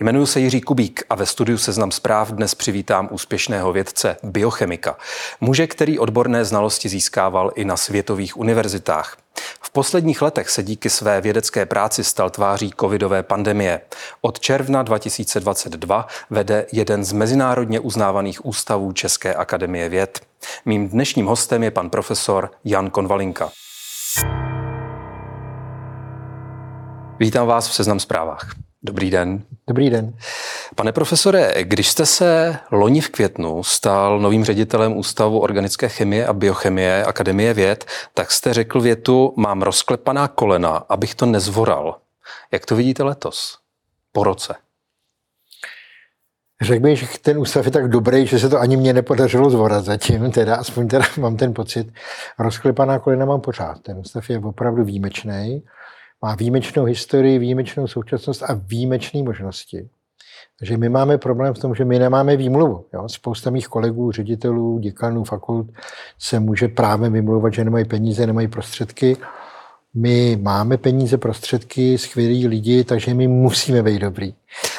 Jmenuji se Jiří Kubík a ve studiu Seznam zpráv dnes přivítám úspěšného vědce, biochemika. Muže, který odborné znalosti získával i na světových univerzitách. V posledních letech se díky své vědecké práci stal tváří covidové pandemie. Od června 2022 vede jeden z mezinárodně uznávaných ústavů České akademie věd. Mým dnešním hostem je pan profesor Jan Konvalinka. Vítám vás v Seznam zprávách. Dobrý den. Dobrý den. Pane profesore, když jste se loni v květnu stal novým ředitelem Ústavu organické chemie a biochemie Akademie věd, tak jste řekl větu, mám rozklepaná kolena, abych to nezvoral. Jak to vidíte letos, po roce? Řekl bych, že ten ústav je tak dobrý, že se to ani mě nepodařilo zvorat zatím, teda aspoň teda mám ten pocit. Rozklepaná kolena mám pořád. Ten ústav je opravdu výjimečný má výjimečnou historii, výjimečnou současnost a výjimečné možnosti. Takže my máme problém v tom, že my nemáme výmluvu. Jo? Spousta mých kolegů, ředitelů, děkanů fakult se může právě vymluvat, že nemají peníze, nemají prostředky. My máme peníze, prostředky, skvělí lidi, takže my musíme být dobrý.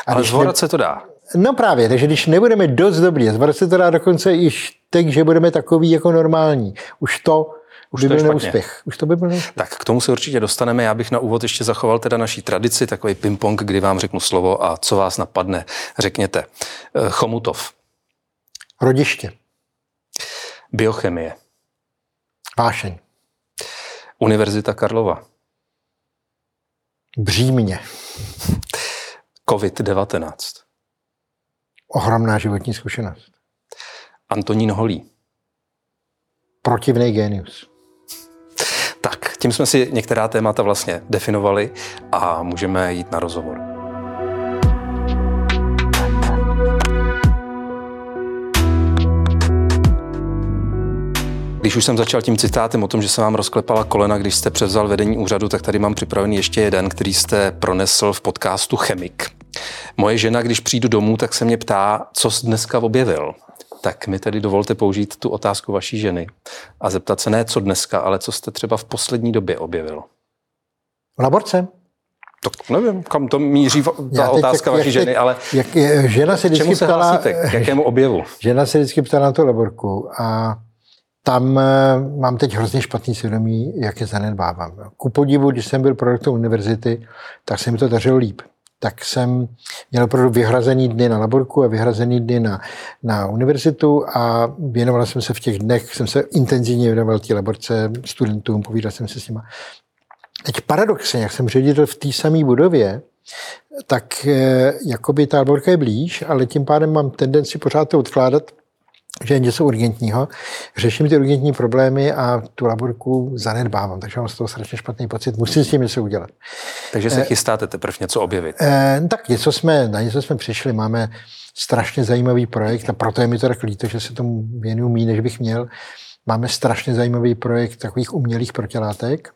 A Ale zvorat ne... se to dá. No právě, takže když nebudeme dost dobrý, zvorat se to dá dokonce i tak, že budeme takový jako normální. Už to už by byl neúspěch. Už to by byl neúspěch. Tak k tomu se určitě dostaneme. Já bych na úvod ještě zachoval teda naší tradici, takový ping-pong, kdy vám řeknu slovo a co vás napadne, řekněte. Eh, Chomutov. Rodiště. Biochemie. Vášeň. Univerzita Karlova. Břímě. COVID-19. Ohromná životní zkušenost. Antonín Holý. Protivný genius. Tím jsme si některá témata vlastně definovali a můžeme jít na rozhovor. Když už jsem začal tím citátem o tom, že se vám rozklepala kolena, když jste převzal vedení úřadu, tak tady mám připravený ještě jeden, který jste pronesl v podcastu Chemik. Moje žena, když přijdu domů, tak se mě ptá, co jsi dneska objevil. Tak mi tedy dovolte použít tu otázku vaší ženy a zeptat se ne co dneska, ale co jste třeba v poslední době objevil. V laborce. Tak nevím, kam to míří ta Já otázka vaší ženy, ale jak, je, žena se vždycky se ptala, k jakému objevu? Žena se vždycky ptala na tu laborku a tam eh, mám teď hrozně špatný svědomí, jak je zanedbávám. Ku podivu, když jsem byl projektem univerzity, tak se mi to dařilo líp tak jsem měl opravdu vyhrazený dny na laborku a vyhrazený dny na, na univerzitu a věnoval jsem se v těch dnech, jsem se intenzivně věnoval té laborce studentům, povídal jsem se s nimi. Teď paradoxně, jak jsem ředitel v té samé budově, tak eh, jakoby ta laborka je blíž, ale tím pádem mám tendenci pořád to odkládat, že je něco urgentního, řeším ty urgentní problémy a tu laborku zanedbávám, takže mám z toho strašně špatný pocit, musím s tím něco udělat. Takže se eh, chystáte teprve něco objevit? Eh, tak něco jsme, na něco jsme přišli, máme strašně zajímavý projekt a proto je mi to tak líto, že se tomu věnuju méně, než bych měl. Máme strašně zajímavý projekt takových umělých protilátek,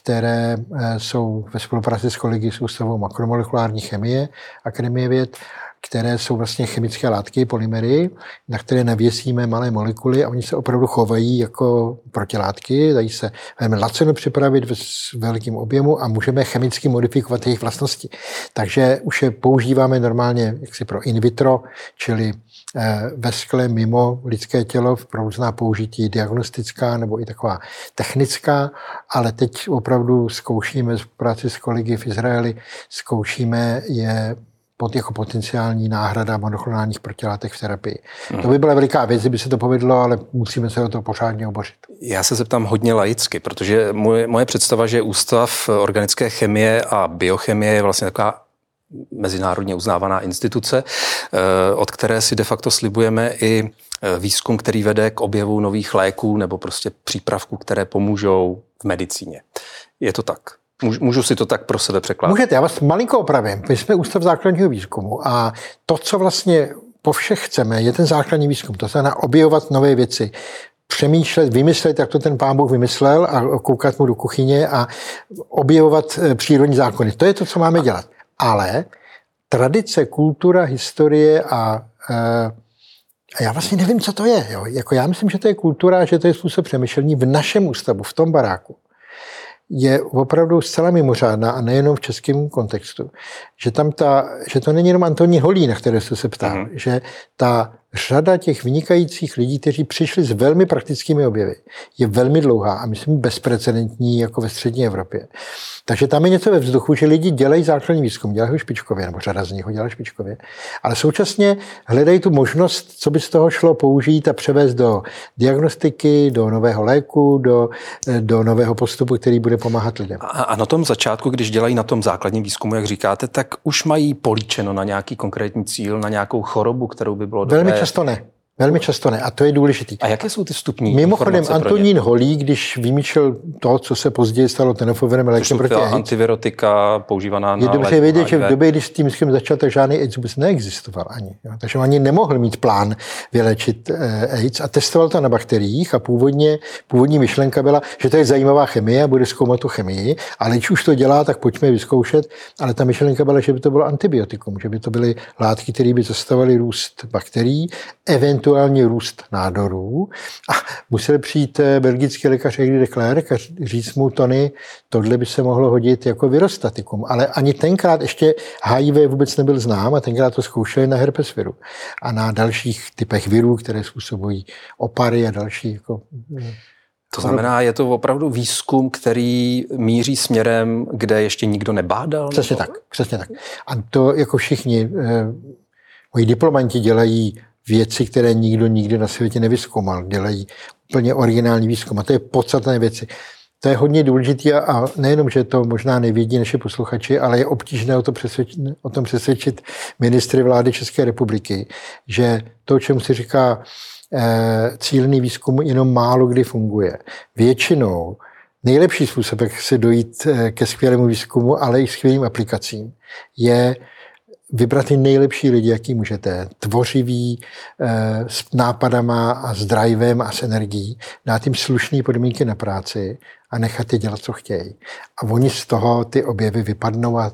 které eh, jsou ve spolupráci s kolegy z Ústavu makromolekulární chemie Akademie věd které jsou vlastně chemické látky, polymery, na které navěsíme malé molekuly a oni se opravdu chovají jako protilátky, dají se velmi laceno připravit v velkém objemu a můžeme chemicky modifikovat jejich vlastnosti. Takže už je používáme normálně jaksi pro in vitro, čili eh, ve skle mimo lidské tělo pro různá použití diagnostická nebo i taková technická, ale teď opravdu zkoušíme v práci s kolegy v Izraeli, zkoušíme je pod jako potenciální náhrada monoklonálních protilátek v terapii. Hmm. To by byla veliká věc, kdyby se to povedlo, ale musíme se o to pořádně obořit. Já se zeptám hodně laicky, protože moje, moje představa, že Ústav organické chemie a biochemie je vlastně taková mezinárodně uznávaná instituce, eh, od které si de facto slibujeme i eh, výzkum, který vede k objevu nových léků nebo prostě přípravků, které pomůžou v medicíně. Je to tak? Můžu si to tak pro sebe překládat? Můžete, já vás malinko opravím. My jsme Ústav základního výzkumu a to, co vlastně po všech chceme, je ten základní výzkum. To znamená objevovat nové věci, přemýšlet, vymyslet, jak to ten pán Bůh vymyslel a koukat mu do kuchyně a objevovat eh, přírodní zákony. To je to, co máme dělat. Ale tradice, kultura, historie a, eh, a já vlastně nevím, co to je. Jo. Jako já myslím, že to je kultura, že to je způsob přemýšlení v našem ústavu, v tom baráku je opravdu zcela mimořádná a nejenom v českém kontextu. Že tam ta, že to není jenom Antoní Holí, na které jste se ptal, mm-hmm. že ta řada těch vynikajících lidí, kteří přišli s velmi praktickými objevy, je velmi dlouhá a myslím bezprecedentní jako ve střední Evropě. Takže tam je něco ve vzduchu, že lidi dělají základní výzkum, dělají ho špičkově, nebo řada z nich ho dělá špičkově, ale současně hledají tu možnost, co by z toho šlo použít a převést do diagnostiky, do nového léku, do, do nového postupu, který bude pomáhat lidem. A, a na tom začátku, když dělají na tom základním výzkumu, jak říkáte, tak už mají políčeno na nějaký konkrétní cíl, na nějakou chorobu, kterou by bylo Velmi často ne. Velmi často ne. A to je důležitý. A jaké jsou ty vstupní Mimochodem, Antonín Holí, když vymýšlel to, co se později stalo tenofovým lékem proti AIDS, antivirotika používaná na Je dobře vědět, že v době, když s tím schém začal, tak žádný AIDS vůbec neexistoval ani. Jo. Takže on ani nemohl mít plán vylečit eh, AIDS a testoval to na bakteriích a původně, původní myšlenka byla, že to je zajímavá chemie a bude zkoumat tu chemii, ale když už to dělá, tak pojďme vyzkoušet. Ale ta myšlenka byla, že by to bylo antibiotikum, že by to byly látky, které by zastavovaly růst bakterií, eventuálně eventuální růst nádorů. A musel přijít eh, belgický lékař Egdy de Klerk a říct mu, Tony, tohle by se mohlo hodit jako virostatikum. Ale ani tenkrát ještě HIV vůbec nebyl znám a tenkrát to zkoušeli na herpes viru a na dalších typech virů, které způsobují opary a další jako eh, to znamená, je to opravdu výzkum, který míří směrem, kde ještě nikdo nebádal? Přesně nebo? tak, přesně tak. A to jako všichni, eh, moji diplomanti dělají věci, které nikdo nikdy na světě nevyskoumal. Dělají úplně originální výzkum a to je podstatné věci. To je hodně důležité a nejenom, že to možná nevědí naše posluchači, ale je obtížné o, to přesvědčit, o tom přesvědčit ministry vlády České republiky, že to, o čem se říká eh, cílený výzkum, jenom málo kdy funguje. Většinou nejlepší způsob, jak se dojít eh, ke skvělému výzkumu, ale i skvělým aplikacím, je vybrat ty nejlepší lidi, jaký můžete, tvořivý, eh, s nápadama a s drivem a s energií, dát jim slušné podmínky na práci a nechat je dělat, co chtějí. A oni z toho ty objevy vypadnou a,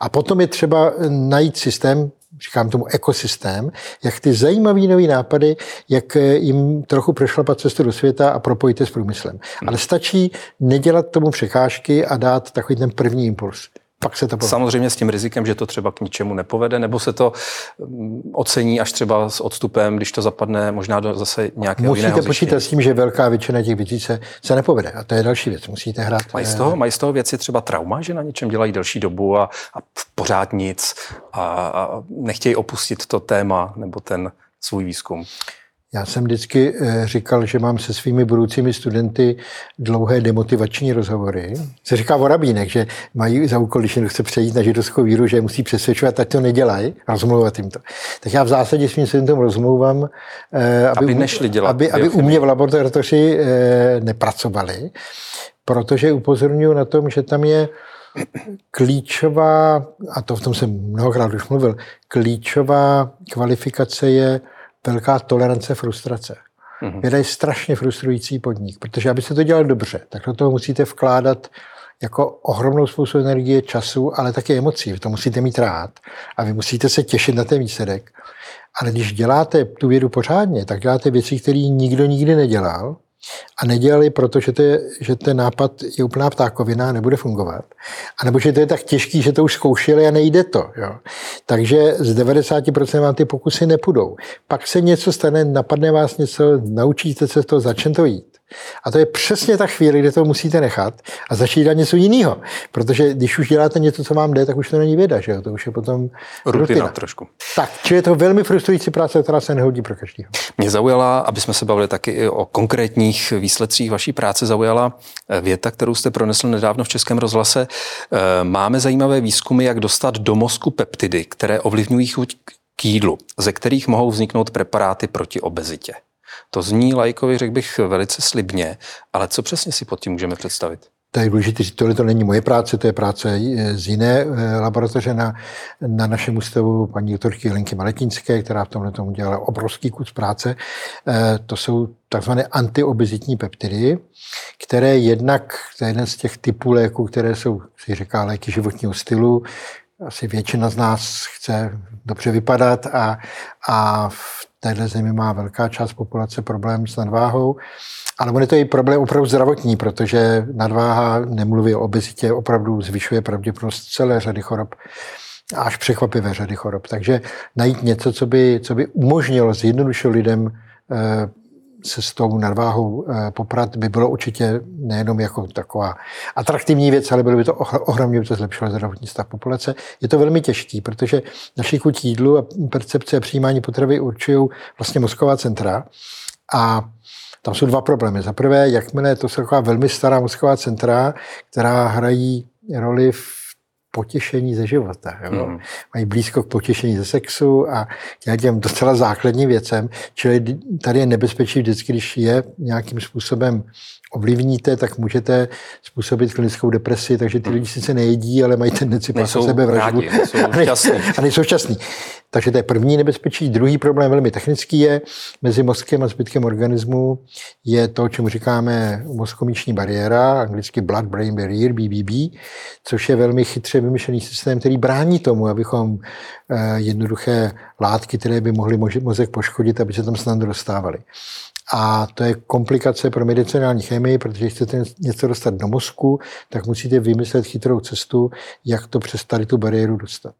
a potom je třeba najít systém, říkám tomu ekosystém, jak ty zajímavé nové nápady, jak jim trochu přešlapat cestu do světa a propojit je s průmyslem. Hmm. Ale stačí nedělat tomu překážky a dát takový ten první impuls pak se to povede. Samozřejmě s tím rizikem, že to třeba k ničemu nepovede, nebo se to mm, ocení až třeba s odstupem, když to zapadne možná do zase nějakého Musíte jiného počítat s tím, že velká většina těch věcí se, se nepovede. A to je další věc. Musíte hrát. Mají z toho, mají z toho věci třeba trauma, že na něčem dělají delší dobu a, a pořád nic a, a nechtějí opustit to téma nebo ten svůj výzkum. Já jsem vždycky eh, říkal, že mám se svými budoucími studenty dlouhé demotivační rozhovory. Se říká Vorabínek, že mají za úkol, když chce přejít na židovskou víru, že musí přesvědčovat, ať to nedělají, rozmlouvat jim to. Tak já v zásadě svým studentům rozmlouvám, eh, aby, aby nešli dělat. Aby, aby u mě v laboratoři eh, nepracovali, protože upozorňuji na tom, že tam je klíčová, a to v tom jsem mnohokrát už mluvil, klíčová kvalifikace je velká tolerance frustrace. Mm-hmm. Věda je strašně frustrující podnik, protože aby se to dělalo dobře, tak do toho musíte vkládat jako ohromnou spoustu energie, času, ale také emocí. Vy to musíte mít rád a vy musíte se těšit na ten výsledek. Ale když děláte tu vědu pořádně, tak děláte věci, které nikdo nikdy nedělal a nedělali, protože to je, že ten nápad je úplná ptákovina a nebude fungovat. A nebo že to je tak těžký, že to už zkoušeli a nejde to. Jo. Takže z 90% vám ty pokusy nepůjdou. Pak se něco stane, napadne vás něco, naučíte se to, začne to jít. A to je přesně ta chvíle, kde to musíte nechat a začít dělat něco jiného. Protože když už děláte něco, co vám jde, tak už to není věda, že jo? To už je potom rutina. rutina. trošku. Tak, či je to velmi frustrující práce, která se nehodí pro každého. Mě zaujala, aby jsme se bavili taky i o konkrétních výsledcích vaší práce, zaujala eh, věta, kterou jste pronesl nedávno v Českém rozhlase. Eh, máme zajímavé výzkumy, jak dostat do mozku peptidy, které ovlivňují chuť k jídlu, ze kterých mohou vzniknout preparáty proti obezitě. To zní lajkovi, řekl bych, velice slibně, ale co přesně si pod tím můžeme představit? to je důležité říct, tohle to není moje práce, to je práce z jiné laboratoře na, na našem ústavu paní doktorky Lenky Maletínské, která v tomhle tomu dělala obrovský kus práce. To jsou takzvané antiobezitní peptidy, které jednak, to je jeden z těch typů léků, které jsou, si říká, léky životního stylu, asi většina z nás chce dobře vypadat a, a v téhle zemi má velká část populace problém s nadváhou. Ale on je to i problém opravdu zdravotní, protože nadváha, nemluví o obezitě, opravdu zvyšuje pravděpodobnost celé řady chorob až překvapivé řady chorob. Takže najít něco, co by, co by umožnilo, zjednodušilo lidem eh, se s tou nadváhou eh, poprat by bylo určitě nejenom jako taková atraktivní věc, ale bylo by to ohromně by to zlepšilo zdravotní stav populace. Je to velmi těžký, protože naši chuť jídlu a percepce a přijímání potravy určují vlastně mozková centra a tam jsou dva problémy. Za prvé, jakmile to jsou taková velmi stará mozková centra, která hrají roli v potěšení ze života. Jo? Mm. Mají blízko k potěšení ze sexu a k těm docela základním věcem. Čili tady je nebezpečí vždycky, když je nějakým způsobem ovlivníte, tak můžete způsobit klinickou depresi, takže ty lidi sice nejedí, ale mají tendenci pro sebe vraždu. Nejsou a nejsou šťastní. Takže to je první nebezpečí. Druhý problém, velmi technický, je mezi mozkem a zbytkem organismu je to, čemu říkáme mozkomiční bariéra, anglicky blood-brain barrier, BBB, což je velmi chytře vymyšlený systém, který brání tomu, abychom eh, jednoduché látky, které by mohly mozek poškodit, aby se tam snadno dostávaly. A to je komplikace pro medicinální chemii, protože když chcete něco dostat do mozku, tak musíte vymyslet chytrou cestu, jak to přes tady tu bariéru dostat.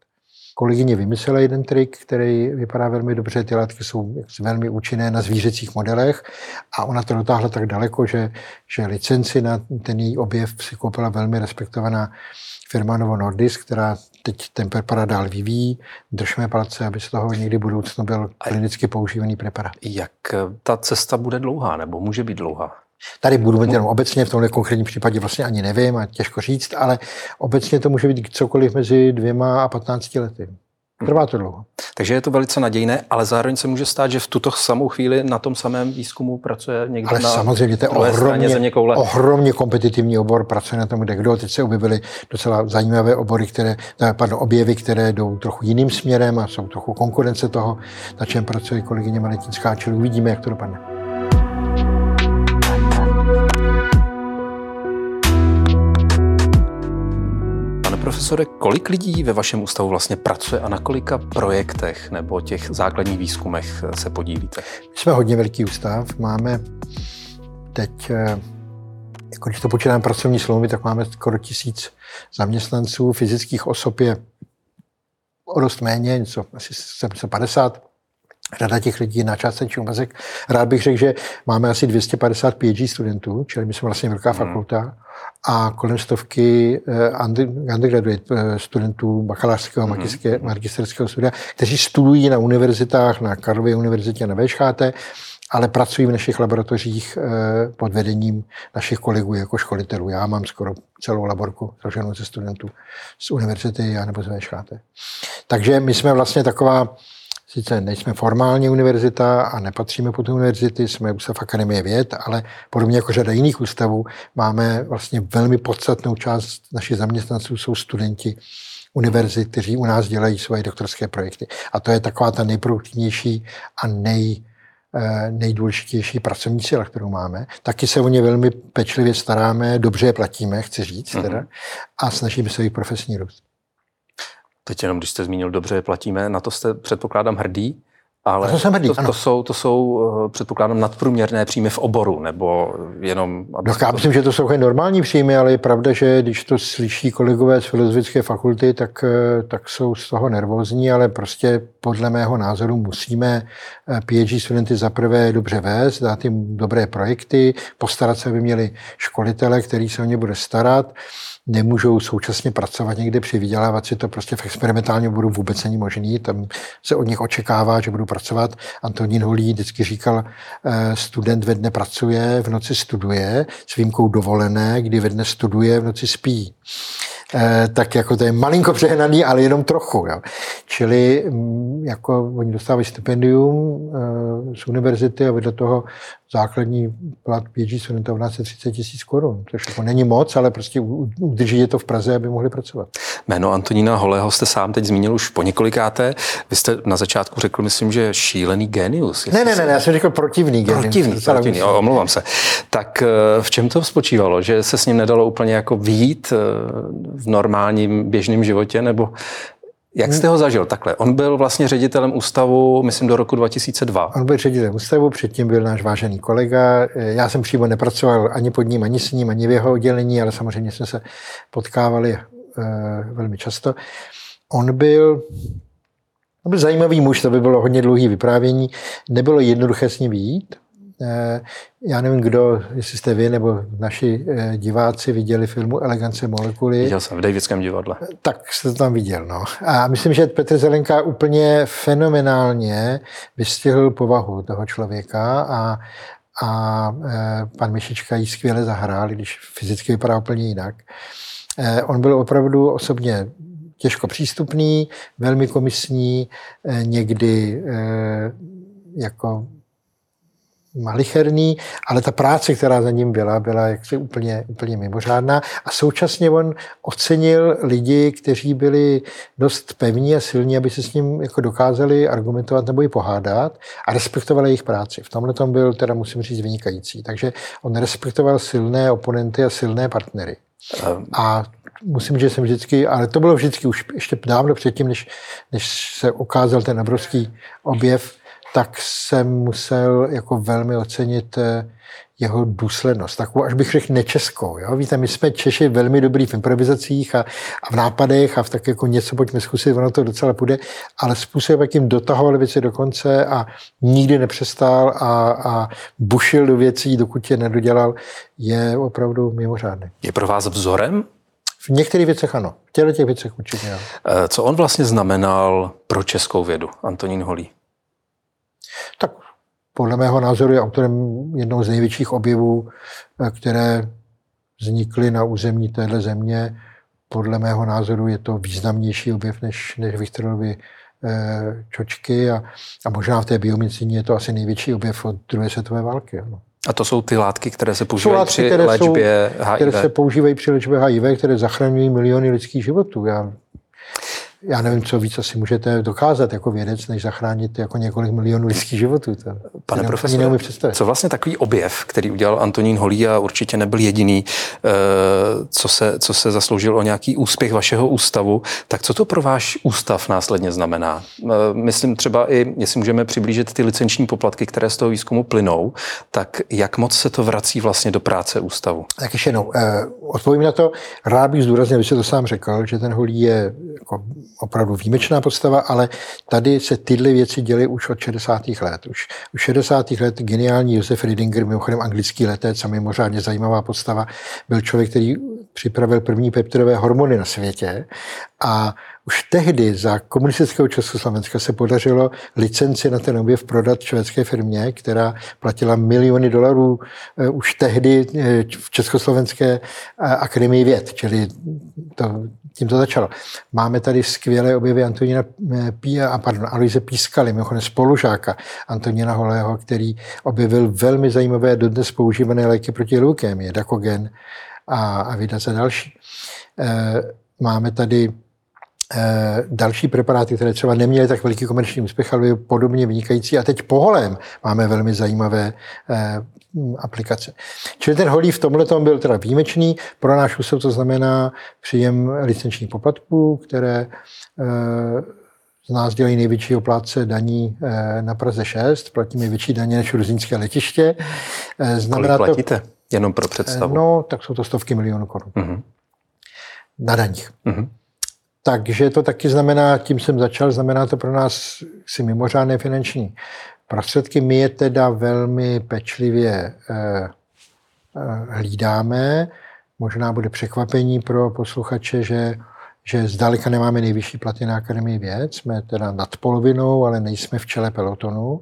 Kolegyně vymyslela jeden trik, který vypadá velmi dobře. Ty látky jsou velmi účinné na zvířecích modelech a ona to dotáhla tak daleko, že, že licenci na ten její objev si koupila velmi respektovaná firma Novo Nordisk, která teď ten preparát dál vyvíjí. Držme palce, aby z toho někdy budoucnu byl klinicky používaný preparát. Jak ta cesta bude dlouhá, nebo může být dlouhá? Tady budu mít jenom obecně, v tomhle konkrétním případě vlastně ani nevím a těžko říct, ale obecně to může být cokoliv mezi dvěma a 15 lety. Trvá to dlouho. Takže je to velice nadějné, ale zároveň se může stát, že v tuto samou chvíli na tom samém výzkumu pracuje někdo ale na samozřejmě, to je ohromně, ohromně kompetitivní obor, pracuje na tom kde kdo. Teď se objevily docela zajímavé obory, které, pardon, objevy, které jdou trochu jiným směrem a jsou trochu konkurence toho, na čem pracuje kolegyně Maletinská, čili uvidíme, jak to dopadne. Profesore, kolik lidí ve vašem ústavu vlastně pracuje a na kolika projektech nebo těch základních výzkumech se podílíte? My jsme hodně velký ústav, máme teď, eh, jako když to počítáme pracovní slovy, tak máme skoro tisíc zaměstnanců, fyzických osob je o dost méně, něco asi 750. Řada těch lidí na částečný úvazek. Rád bych řekl, že máme asi 250 PhD studentů, čili my jsme vlastně velká hmm. fakulta a kolem stovky eh, undergraduate eh, studentů bakalářského a mm-hmm. magisterského studia, kteří studují na univerzitách, na Karlově univerzitě, na VŠHT, ale pracují v našich laboratořích eh, pod vedením našich kolegů jako školitelů. Já mám skoro celou laborku složenou ze studentů z univerzity a nebo z VŠHT. Takže my jsme vlastně taková Sice nejsme formálně univerzita a nepatříme pod univerzity, jsme ústav Akademie věd, ale podobně jako řada jiných ústavů máme vlastně velmi podstatnou část našich zaměstnanců jsou studenti univerzit, kteří u nás dělají svoje doktorské projekty. A to je taková ta nejproduktivnější a nej, eh, nejdůležitější pracovní síla, kterou máme. Taky se o ně velmi pečlivě staráme, dobře je platíme, chci říct, mm-hmm. teda, a snažíme se jejich profesní růst. Teď jenom, když jste zmínil, dobře platíme, na to jste předpokládám hrdý, ale to, jsem hrdý, to, to, jsou, to jsou, eh, předpokládám, nadprůměrné příjmy v oboru, nebo jenom... No, já myslím, že to jsou normální příjmy, ale je pravda, že když to slyší kolegové z filozofické fakulty, tak, eh, tak jsou z toho nervózní, ale prostě podle mého názoru musíme eh, PhD studenty zaprvé dobře vést, dát jim dobré projekty, postarat se, aby měli školitele, který se o ně bude starat nemůžou současně pracovat někde při vydělávat si to prostě v experimentálním oboru vůbec není možný. Tam se od nich očekává, že budou pracovat. Antonín Holí vždycky říkal, eh, student ve dne pracuje, v noci studuje, s výjimkou dovolené, kdy ve dne studuje, v noci spí. Eh, tak jako to je malinko přehnaný, ale jenom trochu. Jo. Čili mm, jako oni dostávají stipendium eh, z univerzity a vedle toho základní plat PhD studenta u nás je 30 tisíc korun, což jako není moc, ale prostě udrží je to v Praze, aby mohli pracovat. Jméno Antonína Holého jste sám teď zmínil už po několikáté. Vy jste na začátku řekl, myslím, že šílený genius. Ne, ne, ne, ne, já jsem řekl protivný genius. Protivný, protivný, omlouvám se. Tak eh, v čem to spočívalo? Že se s ním nedalo úplně jako výjít v normálním běžném životě, nebo jak jste ho zažil takhle? On byl vlastně ředitelem ústavu, myslím, do roku 2002. On byl ředitelem ústavu, předtím byl náš vážený kolega. Já jsem přímo nepracoval ani pod ním, ani s ním, ani v jeho oddělení, ale samozřejmě jsme se potkávali uh, velmi často. On byl, on byl zajímavý muž, to by bylo hodně dlouhý vyprávění. Nebylo jednoduché s ním výjít. Eh, já nevím, kdo, jestli jste vy nebo naši eh, diváci viděli filmu Elegance molekuly. Viděl jsem v Davidském divadle. Tak jste to tam viděl, no. A myslím, že Petr Zelenka úplně fenomenálně vystihl povahu toho člověka a, a eh, pan Mišička ji skvěle zahrál, když fyzicky vypadá úplně jinak. On byl opravdu osobně těžko přístupný, velmi komisní, někdy jako malicherný, ale ta práce, která za ním byla, byla jaksi úplně, úplně mimořádná. A současně on ocenil lidi, kteří byli dost pevní a silní, aby se s ním jako dokázali argumentovat nebo i pohádat a respektovali jejich práci. V tomhle tom byl, teda musím říct, vynikající. Takže on respektoval silné oponenty a silné partnery. A musím, že jsem vždycky, ale to bylo vždycky už ještě dávno předtím, než, než se ukázal ten obrovský objev tak jsem musel jako velmi ocenit eh, jeho důslednost, takovou až bych řekl nečeskou. Jo? Víte, my jsme Češi velmi dobrý v improvizacích a, a v nápadech a v tak jako něco pojďme zkusit, ono to docela půjde, ale způsob, jakým dotahoval věci do konce a nikdy nepřestal a, a bušil do věcí, dokud je nedodělal, je opravdu mimořádný. Je pro vás vzorem? V některých věcech ano, v těchto těch věcech určitě ano. Eh, co on vlastně znamenal pro českou vědu, Antonín Holý? Tak podle mého názoru je autorem jednoho z největších objevů, eh, které vznikly na území téhle země. Podle mého názoru je to významnější objev než, než Vichterovy eh, čočky a, a možná v té biomedicíně je to asi největší objev od druhé světové války. Ano. A to jsou ty látky, které se používají látky, při které léčbě jsou, HIV? Které se používají při léčbě HIV, které zachraňují miliony lidských životů. Já já nevím, co víc asi můžete dokázat jako vědec, než zachránit jako několik milionů lidských životů. To, Pane profesore, co vlastně takový objev, který udělal Antonín Holý a určitě nebyl jediný, eh, co se, co se zasloužil o nějaký úspěch vašeho ústavu, tak co to pro váš ústav následně znamená? Eh, myslím třeba i, jestli můžeme přiblížit ty licenční poplatky, které z toho výzkumu plynou, tak jak moc se to vrací vlastně do práce ústavu? Tak ještě jednou, eh, odpovím na to. Rád bych zdůraznil, vy jste to sám řekl, že ten Holý je jako opravdu výjimečná postava, ale tady se tyhle věci děly už od 60. let. Už u 60. let geniální Josef Riedinger, mimochodem anglický letec a mimořádně zajímavá postava, byl člověk, který připravil první peptidové hormony na světě a už tehdy za komunistického Československa se podařilo licenci na ten objev prodat švédské firmě, která platila miliony dolarů eh, už tehdy eh, v Československé eh, akademii věd, čili to, tím to začalo. Máme tady skvělé objevy Antonína Pí, a pardon, Aloise Pískaly, mimochodem spolužáka Antonína Holého, který objevil velmi zajímavé dodnes používané léky proti leukémii, Dakogen a, a vydat za další. Máme tady Eh, další preparáty, které třeba neměly tak veliký komerční úspěch, ale byly podobně vynikající. A teď poholem máme velmi zajímavé eh, aplikace. Čili ten holí v tomhle tom byl teda výjimečný. Pro náš ústav to znamená příjem licenčních poplatků, které eh, z nás dělají největší oplátce daní na Praze 6, platíme větší daně než ruzínské letiště. Znamená Kolik platíte? To, Jenom pro představu. No, tak jsou to stovky milionů korun. Uh-huh. Na daních. Uh-huh. Takže to taky znamená, tím jsem začal, znamená to pro nás si mimořádné finanční prostředky. My je teda velmi pečlivě eh, eh, hlídáme. Možná bude překvapení pro posluchače, že že zdaleka nemáme nejvyšší platy na Akademii věd, jsme teda nad polovinou, ale nejsme v čele pelotonu.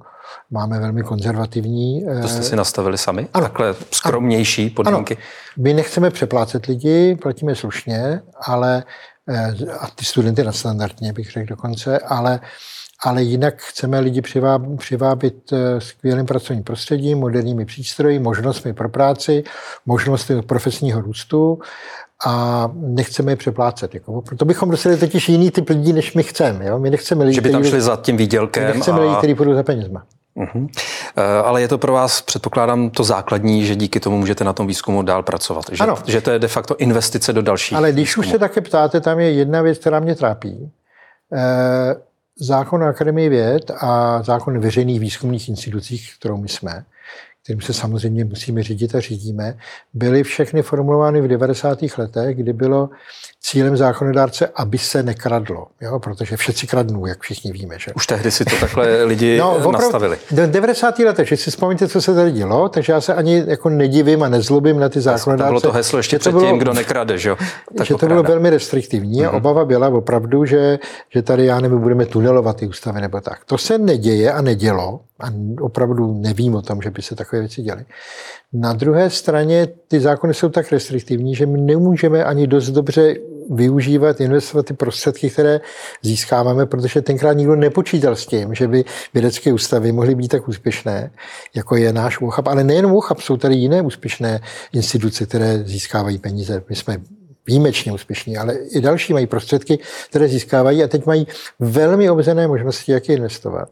Máme velmi konzervativní. To jste si nastavili sami? Ano. Takhle skromnější podmínky? Ano. My nechceme přeplácet lidi, platíme slušně, ale a ty studenty nadstandardně bych řekl dokonce, ale ale jinak chceme lidi přivábit eh, skvělým pracovním prostředím, moderními přístroji, možnostmi pro práci, možnostmi profesního růstu a nechceme je přeplácet. Jako. Proto bychom dostali totiž jiný typ lidí, než my chceme. Jo? My nechceme lidi, že by tam šli za tím výdělkem. My nechceme a... lidi, kteří půjdou za penězma. Uh-huh. Ale je to pro vás, předpokládám, to základní, že díky tomu můžete na tom výzkumu dál pracovat. Že, ano. že to je de facto investice do dalších. Ale když výzkumu. už se také ptáte, tam je jedna věc, která mě trápí. Eh, zákon o Akademii věd a zákon o veřejných výzkumných institucích, kterou my jsme, kterým se samozřejmě musíme řídit a řídíme, byly všechny formulovány v 90. letech, kdy bylo cílem zákonodárce, aby se nekradlo, jo? protože všetci kradnou, jak všichni víme. Že? Už tehdy si to takhle lidi no, opravdu, nastavili. Do 90. letech, že si vzpomínáte, co se tady dělo, takže já se ani jako nedivím a nezlobím na ty zákonodárce. To bylo to heslo ještě předtím, bylo, kdo nekrade, že, tak že to bylo velmi restriktivní a mhm. obava byla opravdu, že, že tady, já nevím, budeme tunelovat ty ústavy nebo tak. To se neděje a nedělo a opravdu nevím o tom, že by se takové věci děly. Na druhé straně ty zákony jsou tak restriktivní, že my nemůžeme ani dost dobře využívat, investovat ty prostředky, které získáváme, protože tenkrát nikdo nepočítal s tím, že by vědecké ústavy mohly být tak úspěšné, jako je náš UCHAP. Ale nejen UCHAP, jsou tady jiné úspěšné instituce, které získávají peníze. My jsme výjimečně úspěšní, ale i další mají prostředky, které získávají a teď mají velmi omezené možnosti, jak je investovat.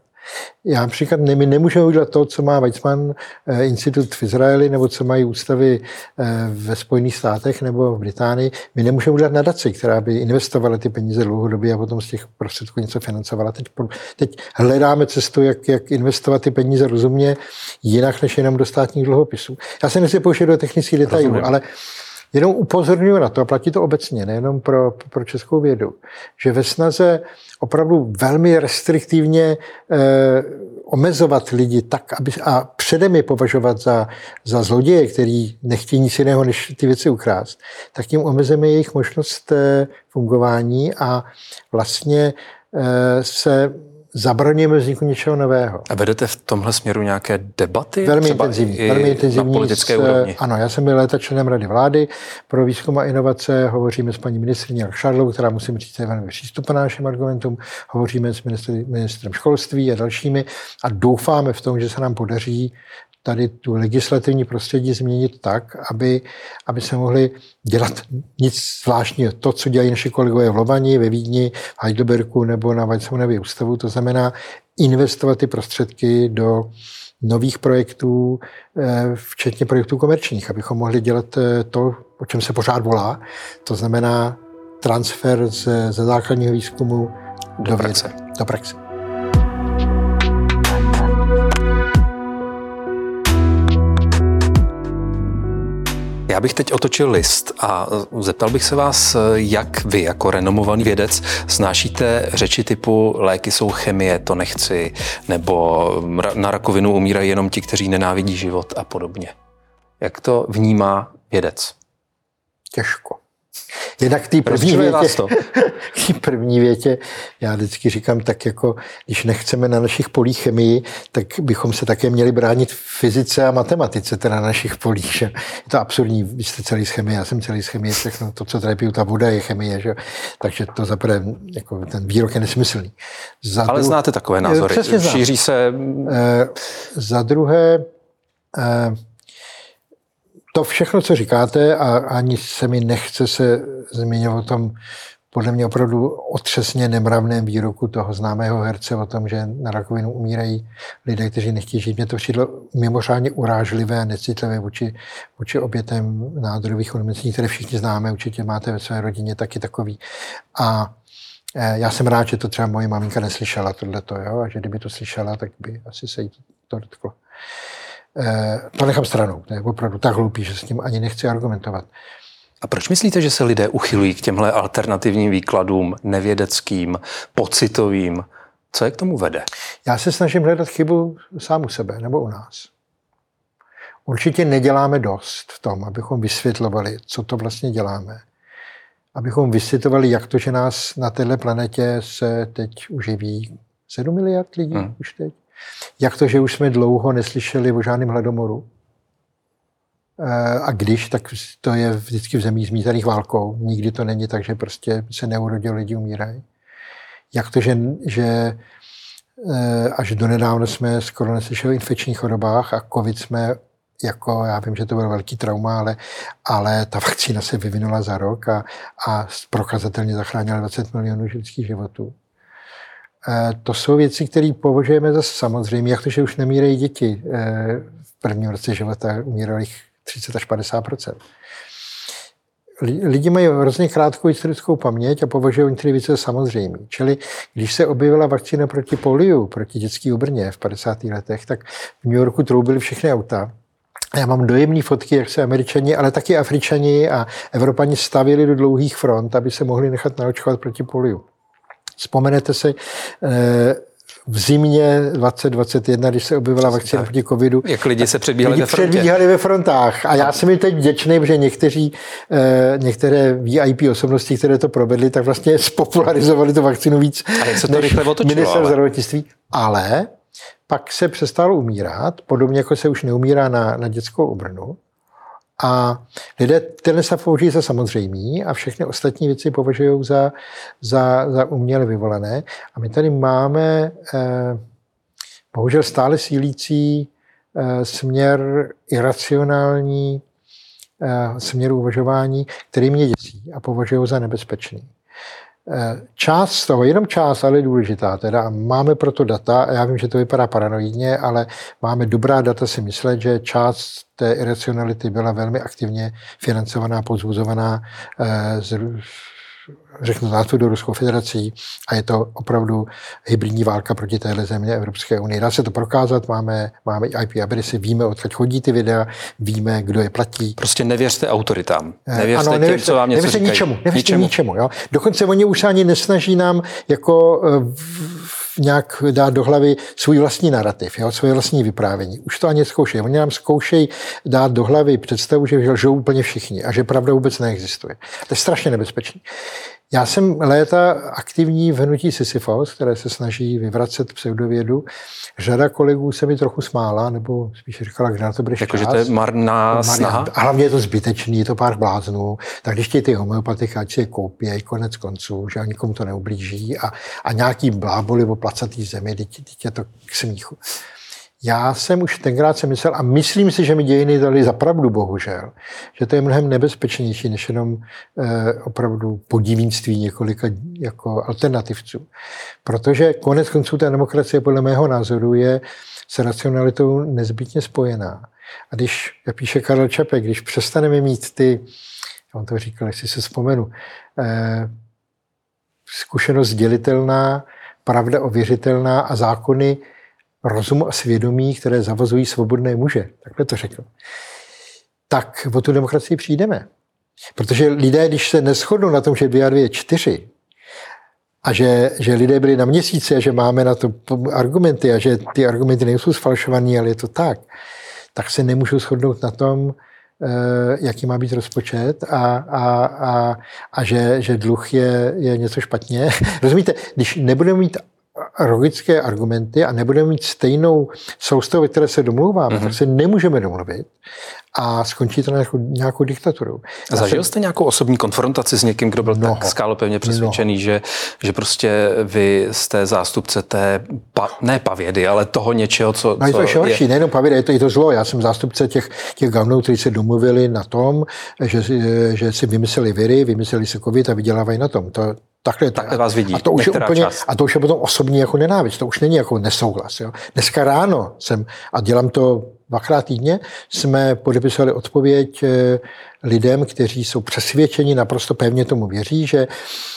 Já například ne, my nemůžeme udělat to, co má Weizmann eh, institut v Izraeli, nebo co mají ústavy eh, ve Spojených státech nebo v Británii. My nemůžeme udělat nadaci, která by investovala ty peníze dlouhodobě a potom z těch prostředků něco financovala. Teď, teď hledáme cestu, jak, jak investovat ty peníze rozumně, jinak než jenom do státních dluhopisů. Já se nechci pouštět do technických detailů, ale Jenom upozorňuji na to, a platí to obecně, nejenom pro, pro českou vědu, že ve snaze opravdu velmi restriktivně eh, omezovat lidi tak, aby, a předem je považovat za, za zloděje, který nechtějí nic jiného, než ty věci ukrást, tak tím omezíme jejich možnost eh, fungování a vlastně eh, se zabraňujeme vzniku něčeho nového. A vedete v tomhle směru nějaké debaty? Velmi intenzivní. Velmi intenzivní na politické s, úrovni. Ano, já jsem byl léta členem Rady vlády pro výzkum a inovace, hovoříme s paní ministriní Šarlou, která musím říct, je velmi přístupná našim argumentům, hovoříme s ministrem školství a dalšími a doufáme v tom, že se nám podaří tady tu legislativní prostředí změnit tak, aby, aby se mohli dělat nic zvláštního. To, co dělají naši kolegové v Lovani, ve Vídni, v Heidelbergu nebo na Weizmannově ústavu, to znamená investovat ty prostředky do nových projektů, eh, včetně projektů komerčních, abychom mohli dělat eh, to, o čem se pořád volá, to znamená transfer ze, ze základního výzkumu do, do praxe. Do praxe. Já bych teď otočil list a zeptal bych se vás, jak vy jako renomovaný vědec snášíte řeči typu léky jsou chemie, to nechci, nebo na rakovinu umírají jenom ti, kteří nenávidí život a podobně. Jak to vnímá vědec? Těžko. Jednak té první větě, první větě, já vždycky říkám tak jako, když nechceme na našich polích chemii, tak bychom se také měli bránit fyzice a matematice, teda na našich polích. Že? Je to absurdní, vy jste celý z chemie, já jsem celý z chemie, všechno to, co tady piju, ta voda je chemie, že? takže to zaprvé, jako ten výrok je nesmyslný. Za Ale dru... znáte takové názory, šíří se... E, za druhé, e, to všechno, co říkáte, a ani se mi nechce se zmiňovat o tom, podle mě opravdu otřesně nemravném výroku toho známého herce o tom, že na rakovinu umírají lidé, kteří nechtějí žít. Mě to přišlo mimořádně urážlivé a necitlivé vůči, vůči obětem nádorových onemocnění, které všichni známe, určitě máte ve své rodině taky takový. A e, já jsem rád, že to třeba moje maminka neslyšela tohleto, jo? a že kdyby to slyšela, tak by asi se jí to dotklo. Eh, to nechám stranou. To je opravdu tak hloupý, že s tím ani nechci argumentovat. A proč myslíte, že se lidé uchylují k těmhle alternativním výkladům, nevědeckým, pocitovým? Co je k tomu vede? Já se snažím hledat chybu sám u sebe nebo u nás. Určitě neděláme dost v tom, abychom vysvětlovali, co to vlastně děláme. abychom vysvětovali, jak to, že nás na této planetě se teď uživí 7 miliard lidí hmm. už teď. Jak to, že už jsme dlouho neslyšeli o žádném hladomoru. Eh, a když, tak to je vždycky v zemích zmítaných válkou. Nikdy to není tak, že prostě se neurodil, lidi umírají. Jak to, že, že eh, až do nedávna jsme skoro neslyšeli o infekčních chorobách a covid jsme jako, já vím, že to byl velký trauma, ale, ale ta vakcína se vyvinula za rok a, a prokazatelně zachránila 20 milionů lidských životů. E, to jsou věci, které považujeme za samozřejmě, jak to, že už nemírají děti. E, v prvním roce života umírali 30 až 50% Lidi mají hrozně krátkou historickou paměť a považují některé věci za samozřejmé. Čili když se objevila vakcína proti poliu, proti dětské obrně v 50. letech, tak v New Yorku troubily všechny auta já mám dojemné fotky, jak se američani, ale taky afričani a evropani stavili do dlouhých front, aby se mohli nechat naočkovat proti poliu. Vzpomenete si, eh, v zimě 2021, když se objevila vakcína proti covidu. Jak lidi se předbíhali lidi ve frontě. předbíhali ve frontách. A já jsem jim teď vděčný, že někteří, eh, některé VIP osobnosti, které to provedly, tak vlastně spopularizovali tu vakcínu víc. A jak se to rychle otočilo? Minister zdravotnictví. Ale pak se přestalo umírat, podobně jako se už neumírá na, na dětskou obrnu. A lidé tenhle stav považují za samozřejmý a všechny ostatní věci považují za, za, za uměle vyvolené. A my tady máme eh, bohužel stále sílící eh, směr iracionální, eh, směr uvažování, který mě děsí a považují za nebezpečný. Část z toho, jenom část, ale důležitá, teda máme proto data, a já vím, že to vypadá paranoidně, ale máme dobrá data si myslet, že část té iracionality byla velmi aktivně financovaná, pozbuzovaná eh, z, řeknu do Ruskou federací a je to opravdu hybridní válka proti téhle země Evropské unie. Dá se to prokázat, máme, máme IP adresy, víme, odkud chodí ty videa, víme, kdo je platí. Prostě nevěřte autoritám. Eh, nevěřte, ano, nevěřte těm, co vám něco nevěřte ničemu. Nevěřte ničemu. ničemu jo? Dokonce oni už ani nesnaží nám jako v, nějak dát do hlavy svůj vlastní narrativ, jo, svoje vlastní vyprávění. Už to ani zkoušejí. Oni nám zkoušejí dát do hlavy představu, že lžou úplně všichni a že pravda vůbec neexistuje. To je strašně nebezpečný. Já jsem léta aktivní v hnutí Sisyphos, které se snaží vyvracet pseudovědu. Řada kolegů se mi trochu smála, nebo spíš říkala, kde na to budeš Jakože to je marná snaha? A hlavně je to zbytečný, je to pár bláznů. Tak když ti ty homeopaty si je koupí, konec konců, že nikomu to neublíží a, a nějaký bláboli o placatý zemi, teď je to k smíchu. Já jsem už tenkrát si myslel, a myslím si, že mi dějiny dali za pravdu, bohužel, že to je mnohem nebezpečnější než jenom eh, opravdu podivínství několika jako alternativců. Protože konec konců ta demokracie podle mého názoru je s racionalitou nezbytně spojená. A když, jak píše Karel Čapek, když přestaneme mít ty, on to říkal, jestli se vzpomenu, eh, zkušenost dělitelná, pravda ověřitelná a zákony rozumu a svědomí, které zavazují svobodné muže. Takhle to řekl. Tak o tu demokracii přijdeme. Protože lidé, když se neschodnou na tom, že 2 a 2 je 4, a že, že lidé byli na měsíci a že máme na to argumenty a že ty argumenty nejsou sfalšované, ale je to tak, tak se nemůžou shodnout na tom, eh, jaký má být rozpočet a, a, a, a že, že dluh je, je něco špatně. Rozumíte, když nebudeme mít logické argumenty a nebudeme mít stejnou soustavu, ve které se domlouváme, mm-hmm. tak se nemůžeme domluvit a skončí to na nějakou, nějakou diktaturu. A zažil jste nějakou osobní konfrontaci s někým, kdo byl mnoho, tak skálopevně přesvědčený, že, že prostě vy jste zástupce té, pa, ne pavědy, ale toho něčeho, co... No je to ještě horší, je... nejenom pavěda, je to i to zlo. Já jsem zástupce těch, těch gavnů, kteří se domluvili na tom, že, že si vymysleli viry, vymysleli se covid a vydělávají na tom. To, Takhle, takhle vás vidí. A to, už je úplně, a to už je potom osobní jako nenávist, to už není jako nesouhlas. Jo. Dneska ráno jsem, a dělám to dvakrát týdně, jsme podepisovali odpověď eh, lidem, kteří jsou přesvědčeni, naprosto pevně tomu věří, že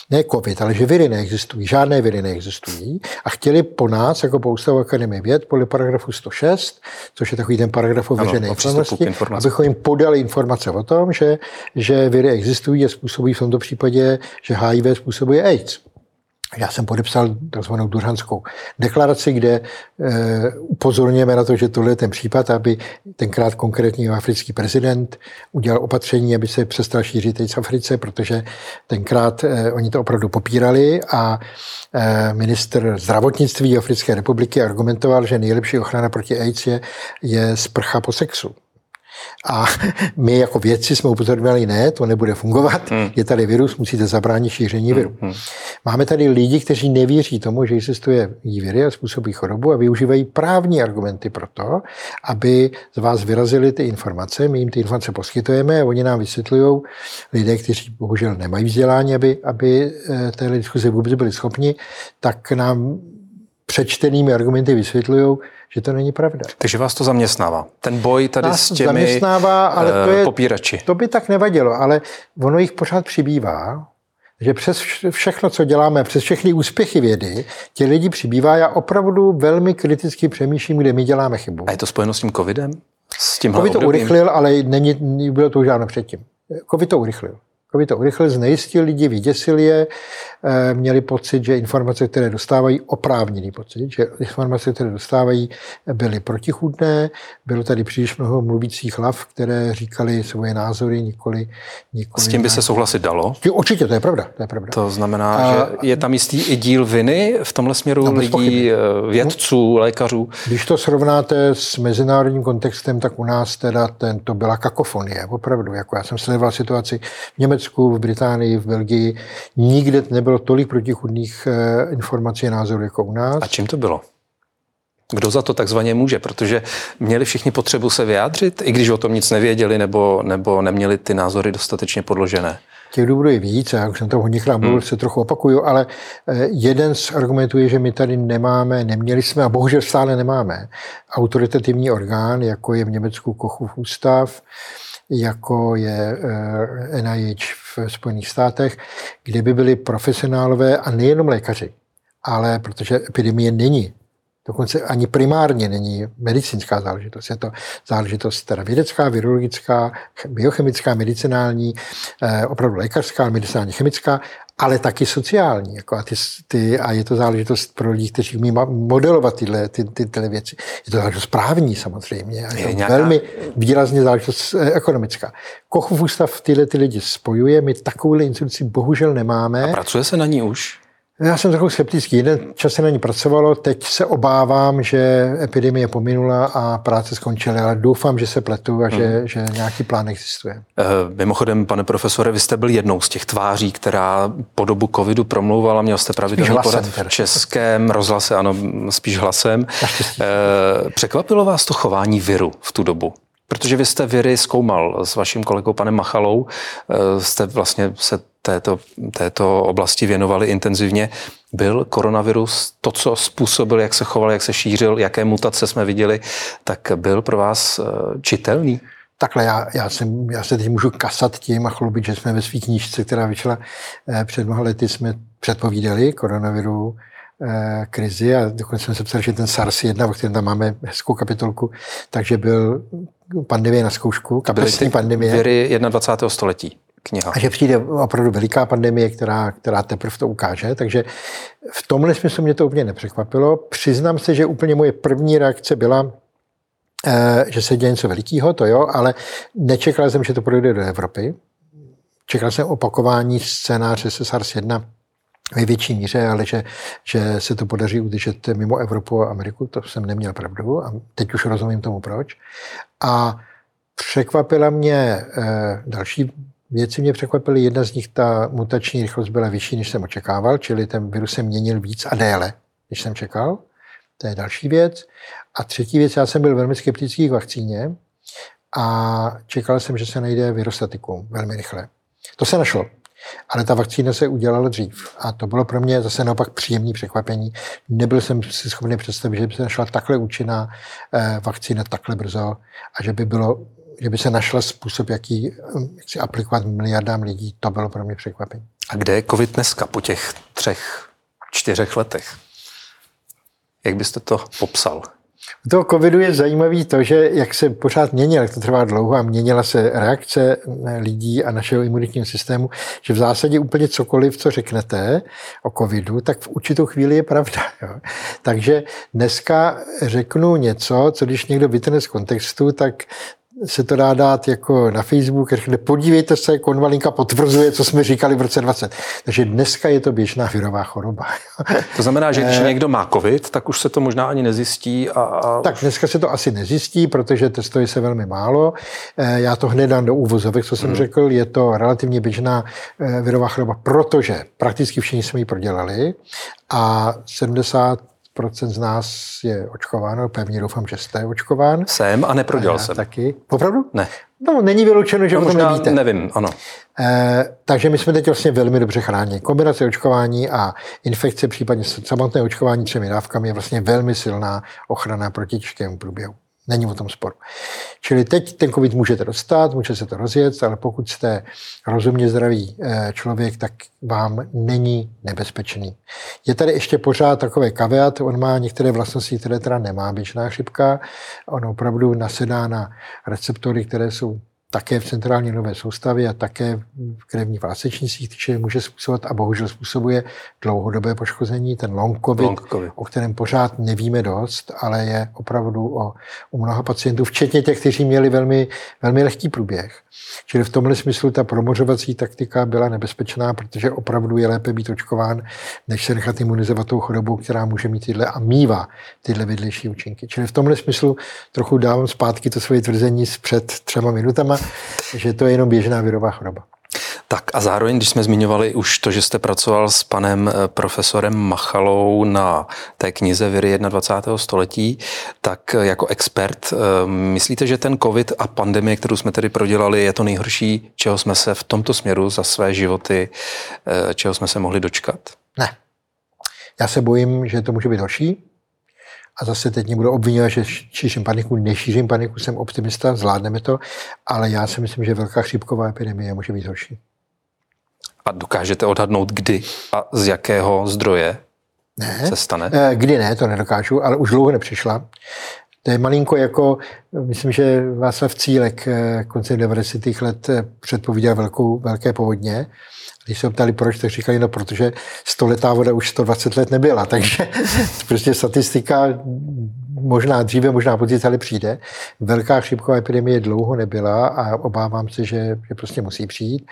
ne COVID, ale že viry neexistují, žádné viry neexistují a chtěli po nás, jako po Ústavu Akademie věd, podle paragrafu 106, což je takový ten paragraf o veřejné informaci, abychom jim podali informace o tom, že, že viry existují a způsobují v tomto případě, že HIV způsobuje AIDS. Já jsem podepsal takzvanou Durhanskou deklaraci, kde e, upozorňujeme na to, že tohle je ten případ, aby tenkrát konkrétní africký prezident udělal opatření, aby se přestal šířit teď v Africe, protože tenkrát e, oni to opravdu popírali a e, minister zdravotnictví Africké republiky argumentoval, že nejlepší ochrana proti AIDS je, je sprcha po sexu. A my jako vědci jsme upozorňovali, ne, to nebude fungovat, hmm. je tady virus, musíte zabránit šíření viru. Hmm. Máme tady lidi, kteří nevěří tomu, že existuje viry a způsobí chorobu a využívají právní argumenty pro to, aby z vás vyrazili ty informace, my jim ty informace poskytujeme a oni nám vysvětlují, lidé, kteří bohužel nemají vzdělání, aby, aby eh, té diskuze vůbec byli schopni, tak nám přečtenými argumenty vysvětlují, že to není pravda. Takže vás to zaměstnává. Ten boj tady Nás s těmi zaměstnává, ale to, je, popírači. to by tak nevadilo, ale ono jich pořád přibývá, že přes všechno, co děláme, přes všechny úspěchy vědy, těch lidí přibývá. Já opravdu velmi kriticky přemýšlím, kde my děláme chybu. A je to spojeno s tím covidem? S tím Covid to urychlil, ale není, bylo to už žádno předtím. Covid to urychlil. Covid to urychlil, znejistil lidi, vyděsil je, eh, měli pocit, že informace, které dostávají, oprávněný pocit, že informace, které dostávají, byly protichůdné. Bylo tady příliš mnoho mluvících hlav, které říkali svoje názory, nikoli, nikoli S tím by se souhlasit dalo? Určitě, to je pravda. To, je pravda. to znamená, A, že je tam jistý i díl viny v tomhle směru no, lidí, pochyby. Eh, vědců, lékařů? Když to srovnáte s mezinárodním kontextem, tak u nás teda ten, to byla kakofonie, opravdu. Jako já jsem sledoval situaci v Německu, Německu, v Británii, v Belgii. Nikde nebylo tolik protichudných eh, informací a názorů jako u nás. A čím to bylo? Kdo za to takzvaně může? Protože měli všichni potřebu se vyjádřit, i když o tom nic nevěděli nebo, nebo neměli ty názory dostatečně podložené. Těch důvodů je víc, já už jsem to hodněkrát mluvil, hmm. se trochu opakuju, ale eh, jeden z argumentů je, že my tady nemáme, neměli jsme a bohužel stále nemáme autoritativní orgán, jako je v Německu Kochův ústav, jako je NIH eh, v Spojených státech, kde by byli profesionálové a nejenom lékaři, ale protože epidemie není Dokonce ani primárně není medicínská záležitost. Je to záležitost teda vědecká, virologická, biochemická, medicinální, eh, opravdu lékařská, medicinální, chemická, ale taky sociální. Jako a, ty, ty, a je to záležitost pro lidi, kteří umí modelovat tyhle, ty, ty, tyhle věci. Je to záležitost právní samozřejmě. A je, je nějaká... velmi výrazně záležitost eh, ekonomická. Kochův ústav tyhle ty lidi spojuje, my takovouhle instituci bohužel nemáme. A pracuje se na ní už? Já jsem trochu skeptický. Jeden čas se na ní pracovalo, teď se obávám, že epidemie pominula a práce skončily, ale doufám, že se pletu a že, hmm. že nějaký plán existuje. Eh, mimochodem, pane profesore, vy jste byl jednou z těch tváří, která po dobu covidu promlouvala, měl jste pravidelný pořad v českém rozhlase, ano, spíš hlasem. Eh, překvapilo vás to chování viru v tu dobu? Protože vy jste viry zkoumal s vaším kolegou panem Machalou, eh, jste vlastně se této, této oblasti věnovali intenzivně. Byl koronavirus to, co způsobil, jak se choval, jak se šířil, jaké mutace jsme viděli, tak byl pro vás eh, čitelný? Takhle, já, já, jsem, já se teď můžu kasat tím a chlubit, že jsme ve své knížce, která vyšla eh, před mnoha lety, jsme předpovídali koronaviru krizi a dokonce jsme se psali, že ten SARS-1, o kterém tam máme hezkou kapitolku, takže byl pandemie na zkoušku, kapesní pandemie. Viry 21. století kniha. A že přijde opravdu veliká pandemie, která, která teprve to ukáže. Takže v tomhle smyslu mě to úplně nepřekvapilo. Přiznám se, že úplně moje první reakce byla, eh, že se děje něco velikého, to jo, ale nečekal jsem, že to projde do Evropy. Čekal jsem opakování scénáře se SARS-1 ve větší míře, ale že, že se to podaří udržet mimo Evropu a Ameriku, to jsem neměl pravdu a teď už rozumím tomu proč. A překvapila mě eh, další věci mě překvapily. Jedna z nich, ta mutační rychlost byla vyšší, než jsem očekával, čili ten virus se měnil víc a déle, než jsem čekal. To je další věc. A třetí věc, já jsem byl velmi skeptický k vakcíně a čekal jsem, že se najde virostatikum velmi rychle. To se našlo. Ale ta vakcína se udělala dřív. A to bylo pro mě zase naopak příjemné překvapení. Nebyl jsem si schopný představit, že by se našla takhle účinná eh, vakcína takhle brzo a že by bylo že by se našel způsob, jaký jak si aplikovat miliardám lidí, to bylo pro mě překvapení. A kde je COVID dneska po těch třech, čtyřech letech? Jak byste to popsal? U toho covidu je zajímavý to, že jak se pořád měnil, jak to trvá dlouho a měnila se reakce lidí a našeho imunitního systému, že v zásadě úplně cokoliv, co řeknete o covidu, tak v určitou chvíli je pravda. Jo. Takže dneska řeknu něco, co když někdo vytrhne z kontextu, tak se to dá dát jako na Facebook, řekne, podívejte se, konvalinka potvrzuje, co jsme říkali v roce 20. Takže dneska je to běžná virová choroba. To znamená, že když eh, někdo má covid, tak už se to možná ani nezjistí. A, a... Tak dneska se to asi nezjistí, protože testuje se velmi málo. Eh, já to hned dám do úvozovek, co jsem hmm. řekl. Je to relativně běžná eh, virová choroba, protože prakticky všichni jsme ji prodělali a 70 procent z nás je očkováno, pevně doufám, že jste očkován. Jsem a neprodělal jsem. Taky. Opravdu? Ne. No, není vyloučeno, že no, o tom nevíte. Nevím, ano. E, takže my jsme teď vlastně velmi dobře chráněni. Kombinace očkování a infekce, případně samotné očkování třemi dávkami je vlastně velmi silná ochrana proti těžkému průběhu. Není o tom sporu. Čili teď ten covid můžete dostat, může se to rozjet, ale pokud jste rozumně zdravý eh, člověk, tak vám není nebezpečný. Je tady ještě pořád takové kaveat, on má některé vlastnosti, které teda nemá běžná chřipka. On opravdu nasedá na receptory, které jsou také v centrální nové soustavě a také v krevních vlásečnicích, čili může způsobovat a bohužel způsobuje dlouhodobé poškození, ten long COVID, long COVID, o kterém pořád nevíme dost, ale je opravdu o, u mnoha pacientů, včetně těch, kteří měli velmi, velmi lehký průběh. Čili v tomhle smyslu ta promořovací taktika byla nebezpečná, protože opravdu je lépe být očkován, než se nechat imunizovat tou chorobou, která může mít tyhle a mývá tyhle vedlejší účinky. Čili v tomhle smyslu trochu dávám zpátky to svoje tvrzení z před třema minutama, že to je jenom běžná virová choroba. Tak a zároveň, když jsme zmiňovali už to, že jste pracoval s panem eh, profesorem Machalou na té knize Viry 21. století, tak eh, jako expert, eh, myslíte, že ten covid a pandemie, kterou jsme tedy prodělali, je to nejhorší, čeho jsme se v tomto směru za své životy, čeho jsme se mohli dočkat? Ne. Já se bojím, že to může být horší, a zase teď mě budu obvinovat, že šířím paniku, nešířím paniku, jsem optimista, zvládneme to, ale já si myslím, že velká chřipková epidemie může být horší. A dokážete odhadnout, kdy a z jakého zdroje ne, se stane? Eh, kdy ne, to nedokážu, ale už dlouho nepřišla. To je malinko jako, myslím, že Václav Cílek eh, koncem 90. let eh, předpovídal velkou, velké povodně když se ptali, proč, tak říkali, no protože stoletá voda už 120 let nebyla, takže prostě statistika možná dříve, možná později, ale přijde. Velká chřipková epidemie dlouho nebyla a obávám se, že, že prostě musí přijít.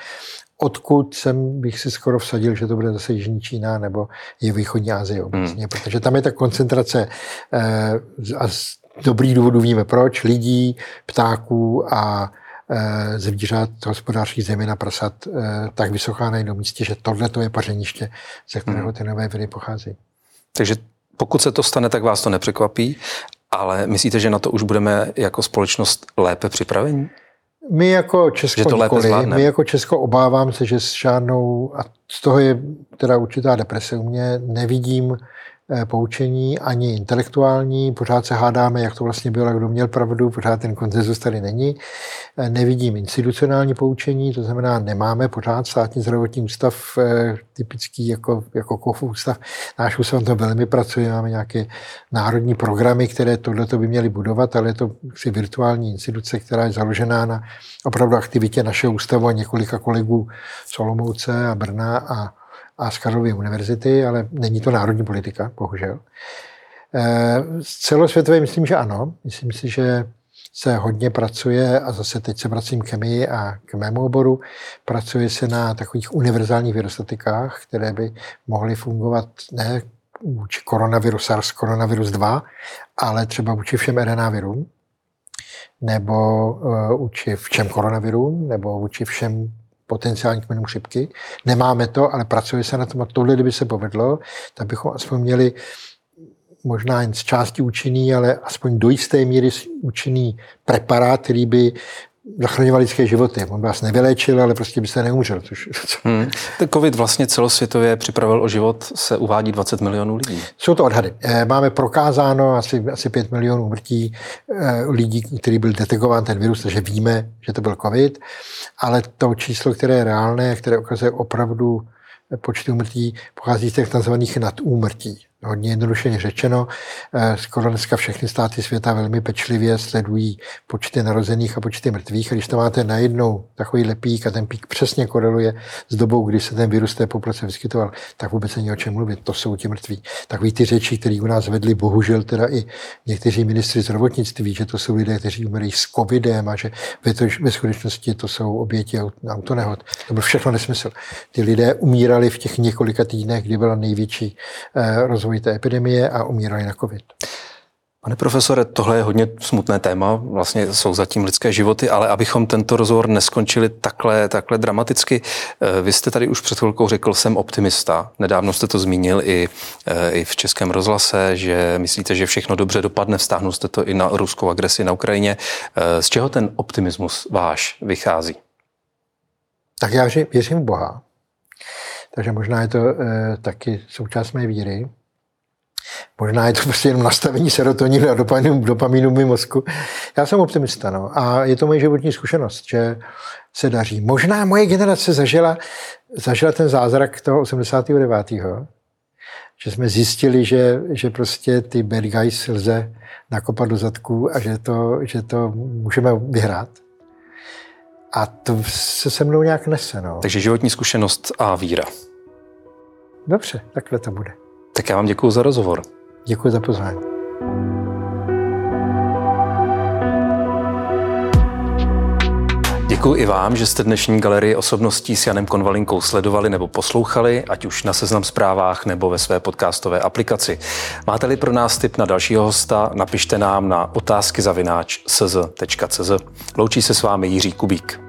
Odkud jsem bych si skoro vsadil, že to bude zase Jižní Čína nebo je východní Asie obecně, hmm. protože tam je ta koncentrace eh, a dobrých důvodů víme proč, lidí, ptáků a Eh, zvířat hospodářských zejména prasat eh, tak vysoká na jednom místě, že tohle to je pařeniště, ze kterého hmm. ty nové viry pochází. Takže pokud se to stane, tak vás to nepřekvapí, ale myslíte, že na to už budeme jako společnost lépe připraveni? My jako Česko že to nikoli, my jako Česko obávám se, že s žádnou, a z toho je teda určitá deprese u mě, nevidím poučení, ani intelektuální. Pořád se hádáme, jak to vlastně bylo, kdo měl pravdu, pořád ten koncenzus tady není. Eh, nevidím institucionální poučení, to znamená, nemáme pořád státní zdravotní ústav, eh, typický jako, jako KOF ústav. Náš ústav to velmi pracuje, máme nějaké národní programy, které tohle by měly budovat, ale je to si virtuální instituce, která je založená na opravdu aktivitě našeho ústavu a několika kolegů z Olomouce a Brna a a z Karlovy univerzity, ale není to národní politika, bohužel. Eh, celosvětově myslím, že ano. Myslím si, že se hodně pracuje, a zase teď se vracím k chemii a k mému oboru, pracuje se na takových univerzálních virostatikách, které by mohly fungovat ne vůči koronaviru SARS, koronavirus 2, ale třeba vůči všem RNA virům, nebo uh, vůči všem koronavirům, nebo vůči všem potenciální kmenů chřipky. Nemáme to, ale pracuje se na tom a tohle, kdyby se povedlo, tak bychom aspoň měli možná jen z části účinný, ale aspoň do jisté míry účinný preparát, který by zachraňoval lidské životy. On by vás nevyléčil, ale prostě byste neumřel. Což... Hmm. Ten COVID vlastně celosvětově připravil o život, se uvádí 20 milionů lidí. Jsou to odhady. Eh, máme prokázáno asi, asi 5 milionů mrtí eh, lidí, který byl detekován ten virus, takže víme, že to byl COVID, ale to číslo, které je reálné, které ukazuje opravdu počty úmrtí, pochází z těch tzv. nadúmrtí. Hodně jednoduše řečeno, eh, skoro dneska všechny státy světa velmi pečlivě sledují počty narozených a počty mrtvých. A když to máte najednou takový lepík a ten pík přesně koreluje s dobou, kdy se ten virus té populace vyskytoval, tak vůbec není o čem mluvit. To jsou ti mrtví. Takový ty řeči, které u nás vedli bohužel teda i někteří ministři zdravotnictví, že to jsou lidé, kteří umřeli s covidem a že ve, to, ve skutečnosti to jsou oběti autonehod. To byl všechno nesmysl. Ty lidé umírali v těch několika týdnech, kdy byla největší eh, rozvoj té epidemie a umírali na covid. Pane profesore, tohle je hodně smutné téma, vlastně jsou zatím lidské životy, ale abychom tento rozhovor neskončili takhle, takhle dramaticky, eh, vy jste tady už před chvilkou řekl, jsem optimista. Nedávno jste to zmínil i, eh, i v Českém rozhlase, že myslíte, že všechno dobře dopadne, vztáhnul jste to i na ruskou agresi na Ukrajině. Eh, z čeho ten optimismus váš vychází? Tak já věřím v Boha. Takže možná je to e, taky součást mé víry. Možná je to prostě jenom nastavení serotoninu a dopaminu, dopaminu v mozku. Já jsem optimista, no. A je to moje životní zkušenost, že se daří. Možná moje generace zažila, zažila ten zázrak toho 89. Že jsme zjistili, že, že prostě ty bad guys lze nakopat do zadku a že to, že to můžeme vyhrát. A to se se mnou nějak nese. No. Takže životní zkušenost a víra. Dobře, takhle to bude. Tak já vám děkuji za rozhovor. Děkuji za pozvání. Děkuji i vám, že jste dnešní galerii osobností s Janem Konvalinkou sledovali nebo poslouchali, ať už na seznam zprávách nebo ve své podcastové aplikaci. Máte-li pro nás tip na dalšího hosta, napište nám na otázky zavináč Loučí se s vámi Jiří Kubík.